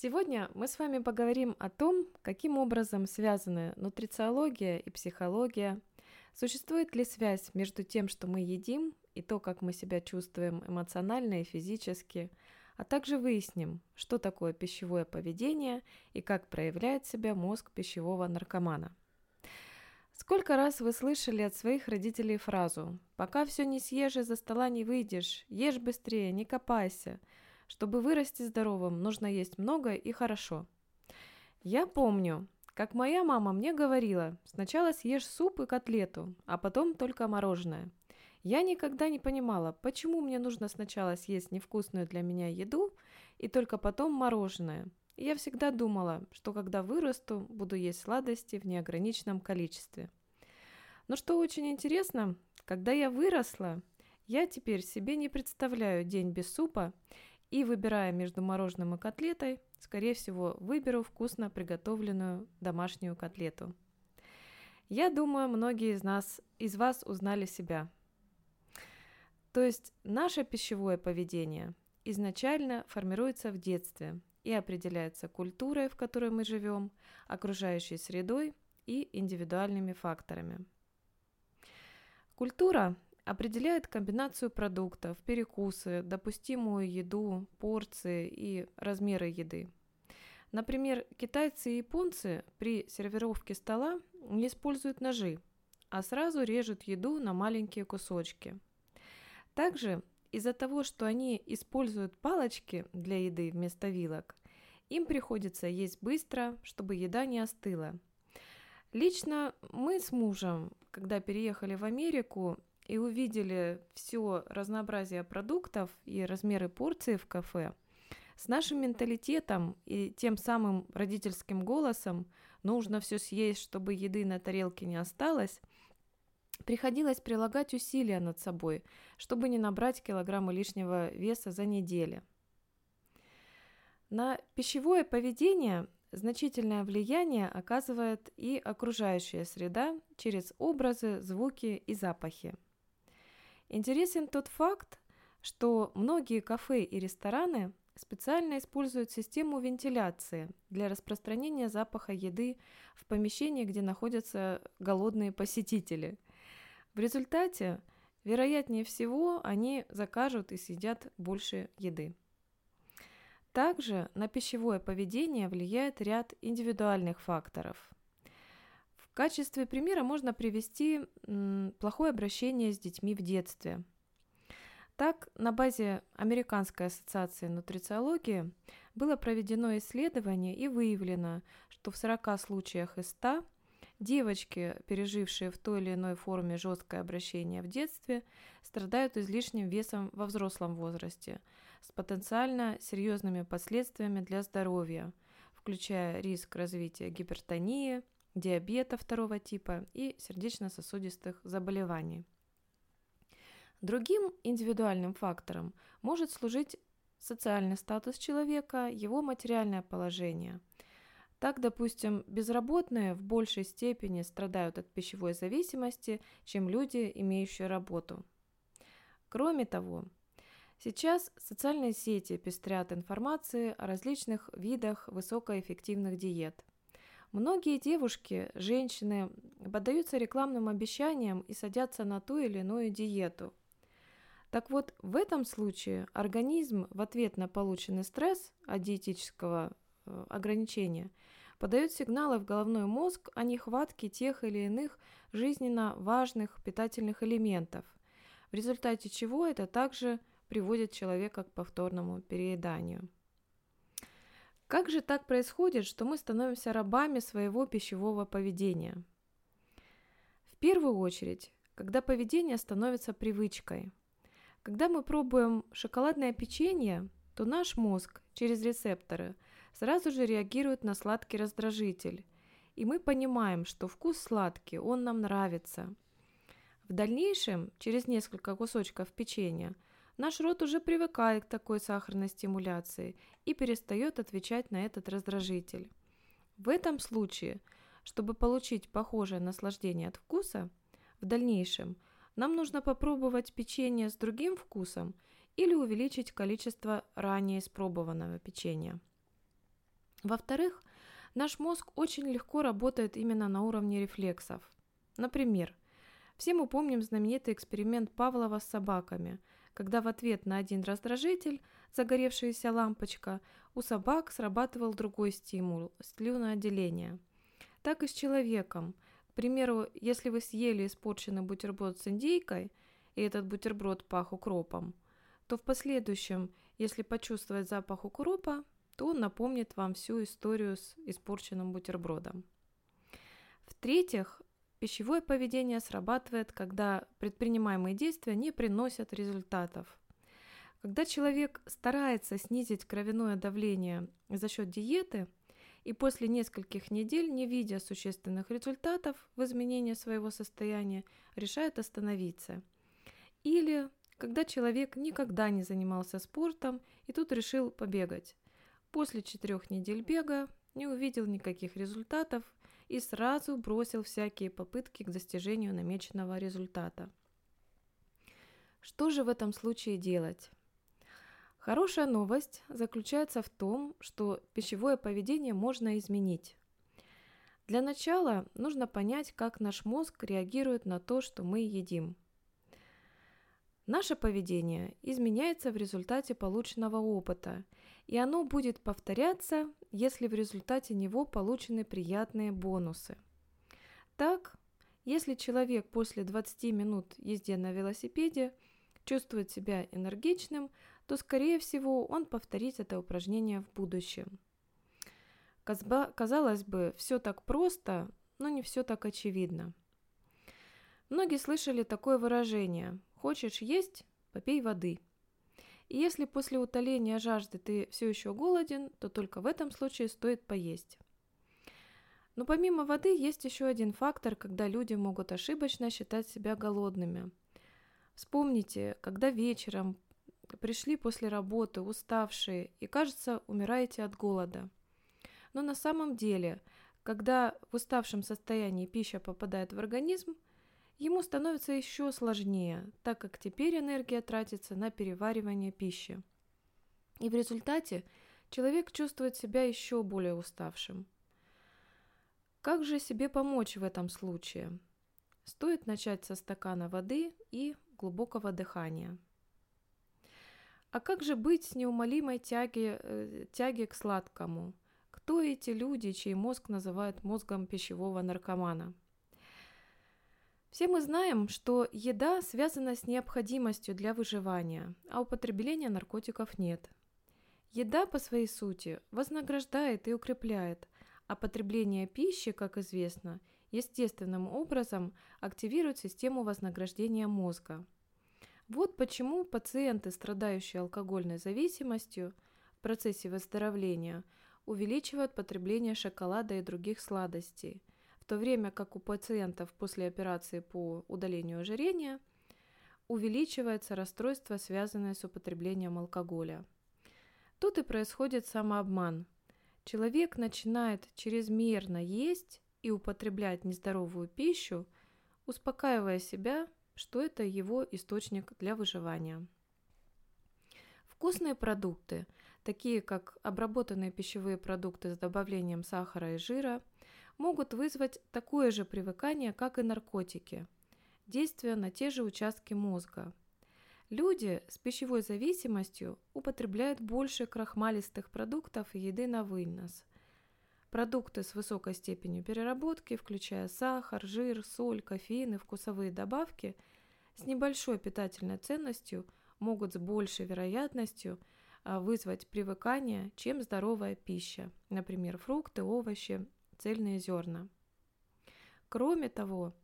Сегодня мы с вами поговорим о том, каким образом связаны нутрициология и психология, существует ли связь между тем, что мы едим, и то, как мы себя чувствуем эмоционально и физически, а также выясним, что такое пищевое поведение и как проявляет себя мозг пищевого наркомана. Сколько раз вы слышали от своих родителей фразу «Пока все не съешь, из-за стола не выйдешь, ешь быстрее, не копайся», чтобы вырасти здоровым, нужно есть много и хорошо. Я помню, как моя мама мне говорила, сначала съешь суп и котлету, а потом только мороженое. Я никогда не понимала, почему мне нужно сначала съесть невкусную для меня еду и только потом мороженое. И я всегда думала, что когда вырасту, буду есть сладости в неограниченном количестве. Но что очень интересно, когда я выросла, я теперь себе не представляю день без супа и выбирая между мороженым и котлетой, скорее всего, выберу вкусно приготовленную домашнюю котлету. Я думаю, многие из нас, из вас узнали себя. То есть наше пищевое поведение изначально формируется в детстве и определяется культурой, в которой мы живем, окружающей средой и индивидуальными факторами. Культура определяет комбинацию продуктов, перекусы, допустимую еду, порции и размеры еды. Например, китайцы и японцы при сервировке стола не используют ножи, а сразу режут еду на маленькие кусочки. Также из-за того, что они используют палочки для еды вместо вилок, им приходится есть быстро, чтобы еда не остыла. Лично мы с мужем, когда переехали в Америку, и увидели все разнообразие продуктов и размеры порции в кафе, с нашим менталитетом и тем самым родительским голосом «нужно все съесть, чтобы еды на тарелке не осталось», приходилось прилагать усилия над собой, чтобы не набрать килограммы лишнего веса за неделю. На пищевое поведение значительное влияние оказывает и окружающая среда через образы, звуки и запахи. Интересен тот факт, что многие кафе и рестораны специально используют систему вентиляции для распространения запаха еды в помещении, где находятся голодные посетители. В результате, вероятнее всего, они закажут и съедят больше еды. Также на пищевое поведение влияет ряд индивидуальных факторов – качестве примера можно привести плохое обращение с детьми в детстве. Так, на базе Американской ассоциации нутрициологии было проведено исследование и выявлено, что в 40 случаях из 100 девочки, пережившие в той или иной форме жесткое обращение в детстве, страдают излишним весом во взрослом возрасте с потенциально серьезными последствиями для здоровья, включая риск развития гипертонии, диабета второго типа и сердечно-сосудистых заболеваний. Другим индивидуальным фактором может служить социальный статус человека, его материальное положение. Так, допустим, безработные в большей степени страдают от пищевой зависимости, чем люди, имеющие работу. Кроме того, сейчас социальные сети пестрят информацией о различных видах высокоэффективных диет. Многие девушки, женщины поддаются рекламным обещаниям и садятся на ту или иную диету. Так вот, в этом случае организм в ответ на полученный стресс от диетического э, ограничения подает сигналы в головной мозг о нехватке тех или иных жизненно важных питательных элементов, в результате чего это также приводит человека к повторному перееданию. Как же так происходит, что мы становимся рабами своего пищевого поведения? В первую очередь, когда поведение становится привычкой. Когда мы пробуем шоколадное печенье, то наш мозг через рецепторы сразу же реагирует на сладкий раздражитель, и мы понимаем, что вкус сладкий, он нам нравится. В дальнейшем, через несколько кусочков печенья – Наш рот уже привыкает к такой сахарной стимуляции и перестает отвечать на этот раздражитель. В этом случае, чтобы получить похожее наслаждение от вкуса, в дальнейшем нам нужно попробовать печенье с другим вкусом или увеличить количество ранее испробованного печенья. Во-вторых, наш мозг очень легко работает именно на уровне рефлексов. Например, все мы помним знаменитый эксперимент Павлова с собаками, когда в ответ на один раздражитель, загоревшаяся лампочка, у собак срабатывал другой стимул – слюноотделение. Так и с человеком. К примеру, если вы съели испорченный бутерброд с индейкой, и этот бутерброд пах укропом, то в последующем, если почувствовать запах укропа, то он напомнит вам всю историю с испорченным бутербродом. В-третьих, пищевое поведение срабатывает, когда предпринимаемые действия не приносят результатов. Когда человек старается снизить кровяное давление за счет диеты и после нескольких недель, не видя существенных результатов в изменении своего состояния, решает остановиться. Или когда человек никогда не занимался спортом и тут решил побегать. После четырех недель бега не увидел никаких результатов и сразу бросил всякие попытки к достижению намеченного результата. Что же в этом случае делать? Хорошая новость заключается в том, что пищевое поведение можно изменить. Для начала нужно понять, как наш мозг реагирует на то, что мы едим – Наше поведение изменяется в результате полученного опыта, и оно будет повторяться, если в результате него получены приятные бонусы. Так, если человек после 20 минут езде на велосипеде чувствует себя энергичным, то, скорее всего, он повторит это упражнение в будущем. Казалось бы, все так просто, но не все так очевидно. Многие слышали такое выражение Хочешь есть? Попей воды. И если после утоления жажды ты все еще голоден, то только в этом случае стоит поесть. Но помимо воды есть еще один фактор, когда люди могут ошибочно считать себя голодными. Вспомните, когда вечером пришли после работы уставшие и, кажется, умираете от голода. Но на самом деле, когда в уставшем состоянии пища попадает в организм – Ему становится еще сложнее, так как теперь энергия тратится на переваривание пищи. И в результате человек чувствует себя еще более уставшим. Как же себе помочь в этом случае? Стоит начать со стакана воды и глубокого дыхания. А как же быть с неумолимой тяги, э, тяги к сладкому? Кто эти люди, чей мозг называют мозгом пищевого наркомана? Все мы знаем, что еда связана с необходимостью для выживания, а употребления наркотиков нет. Еда по своей сути вознаграждает и укрепляет, а потребление пищи, как известно, естественным образом активирует систему вознаграждения мозга. Вот почему пациенты, страдающие алкогольной зависимостью, в процессе выздоровления увеличивают потребление шоколада и других сладостей – то время как у пациентов после операции по удалению ожирения увеличивается расстройство, связанное с употреблением алкоголя. Тут и происходит самообман. Человек начинает чрезмерно есть и употреблять нездоровую пищу, успокаивая себя, что это его источник для выживания. Вкусные продукты, такие как обработанные пищевые продукты с добавлением сахара и жира – могут вызвать такое же привыкание, как и наркотики, действуя на те же участки мозга. Люди с пищевой зависимостью употребляют больше крахмалистых продуктов и еды на вынос. Продукты с высокой степенью переработки, включая сахар, жир, соль, кофеин и вкусовые добавки, с небольшой питательной ценностью могут с большей вероятностью а, вызвать привыкание, чем здоровая пища, например, фрукты, овощи цельные зерна. Кроме того,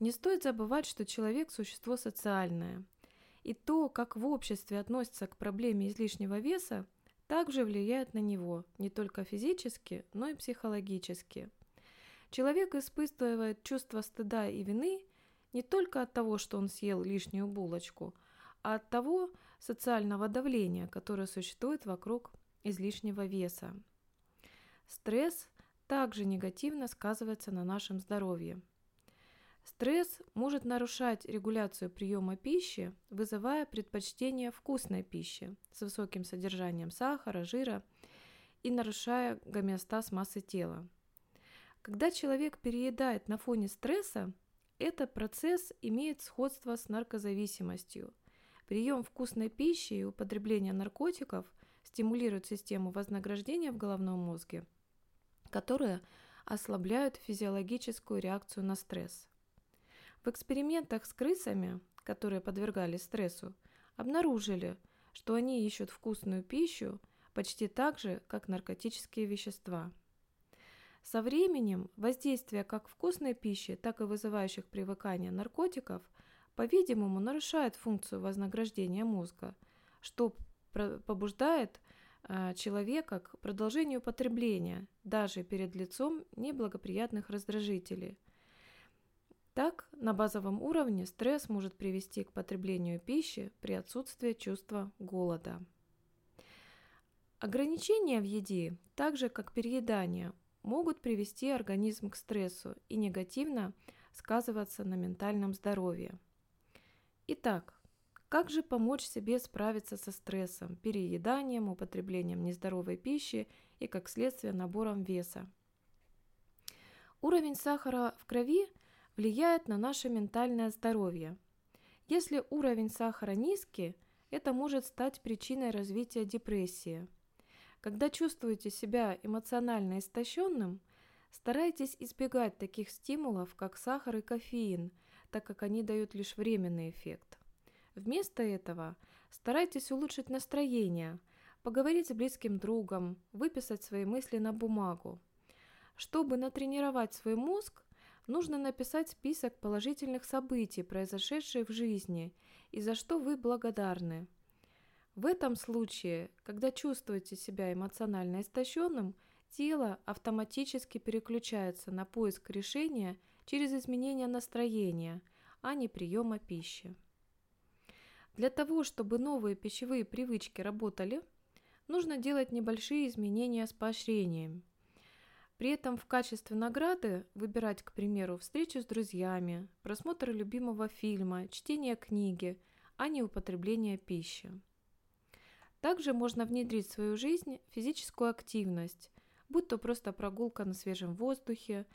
не стоит забывать, что человек – существо социальное, и то, как в обществе относятся к проблеме излишнего веса, также влияет на него не только физически, но и психологически. Человек испытывает чувство стыда и вины не только от того, что он съел лишнюю булочку, а от того социального давления, которое существует вокруг излишнего веса. Стресс также негативно сказывается на нашем здоровье. Стресс может нарушать регуляцию приема пищи, вызывая предпочтение вкусной пищи с высоким содержанием сахара, жира и нарушая гомеостаз массы тела. Когда человек переедает на фоне стресса, этот процесс имеет сходство с наркозависимостью. Прием вкусной пищи и употребление наркотиков стимулируют систему вознаграждения в головном мозге, которая ослабляют физиологическую реакцию на стресс. В экспериментах с крысами, которые подвергались стрессу, обнаружили, что они ищут вкусную пищу почти так же, как наркотические вещества. Со временем воздействие как вкусной пищи, так и вызывающих привыкание наркотиков, по-видимому, нарушает функцию вознаграждения мозга, что побуждает человека к продолжению потребления даже перед лицом неблагоприятных раздражителей. Так, на базовом уровне стресс может привести к потреблению пищи при отсутствии чувства голода. Ограничения в еде, так же как переедание, могут привести организм к стрессу и негативно сказываться на ментальном здоровье. Итак, как же помочь себе справиться со стрессом, перееданием, употреблением нездоровой пищи и, как следствие, набором веса? Уровень сахара в крови влияет на наше ментальное здоровье. Если уровень сахара низкий, это может стать причиной развития депрессии. Когда чувствуете себя эмоционально истощенным, старайтесь избегать таких стимулов, как сахар и кофеин, так как они дают лишь временный эффект. Вместо этого старайтесь улучшить настроение, поговорить с близким другом, выписать свои мысли на бумагу. Чтобы натренировать свой мозг, нужно написать список положительных событий, произошедших в жизни, и за что вы благодарны. В этом случае, когда чувствуете себя эмоционально истощенным, тело автоматически переключается на поиск решения через изменение настроения, а не приема пищи. Для того, чтобы новые пищевые привычки работали, нужно делать небольшие изменения с поощрением. При этом в качестве награды выбирать, к примеру, встречу с друзьями, просмотр любимого фильма, чтение книги, а не употребление пищи. Также можно внедрить в свою жизнь физическую активность, будь то просто прогулка на свежем воздухе.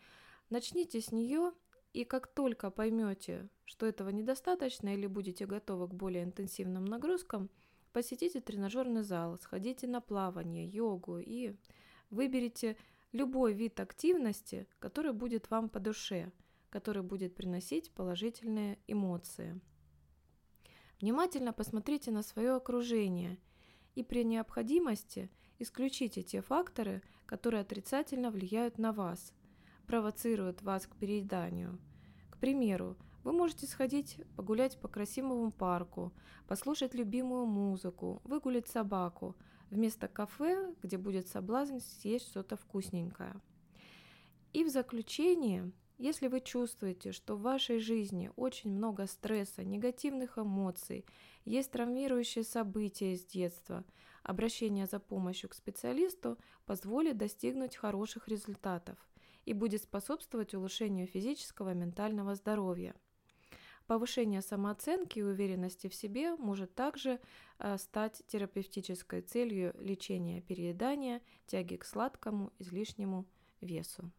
Начните с нее и как только поймете, что этого недостаточно или будете готовы к более интенсивным нагрузкам, посетите тренажерный зал, сходите на плавание, йогу и выберите любой вид активности, который будет вам по душе, который будет приносить положительные эмоции. Внимательно посмотрите на свое окружение и при необходимости исключите те факторы, которые отрицательно влияют на вас, провоцируют вас к перееданию – к примеру, вы можете сходить погулять по красивому парку, послушать любимую музыку, выгулить собаку, вместо кафе, где будет соблазн съесть что-то вкусненькое. И в заключение, если вы чувствуете, что в вашей жизни очень много стресса, негативных эмоций, есть травмирующие события из детства, обращение за помощью к специалисту позволит достигнуть хороших результатов – и будет способствовать улучшению физического и ментального здоровья. Повышение самооценки и уверенности в себе может также э, стать терапевтической целью лечения переедания, тяги к сладкому, излишнему весу.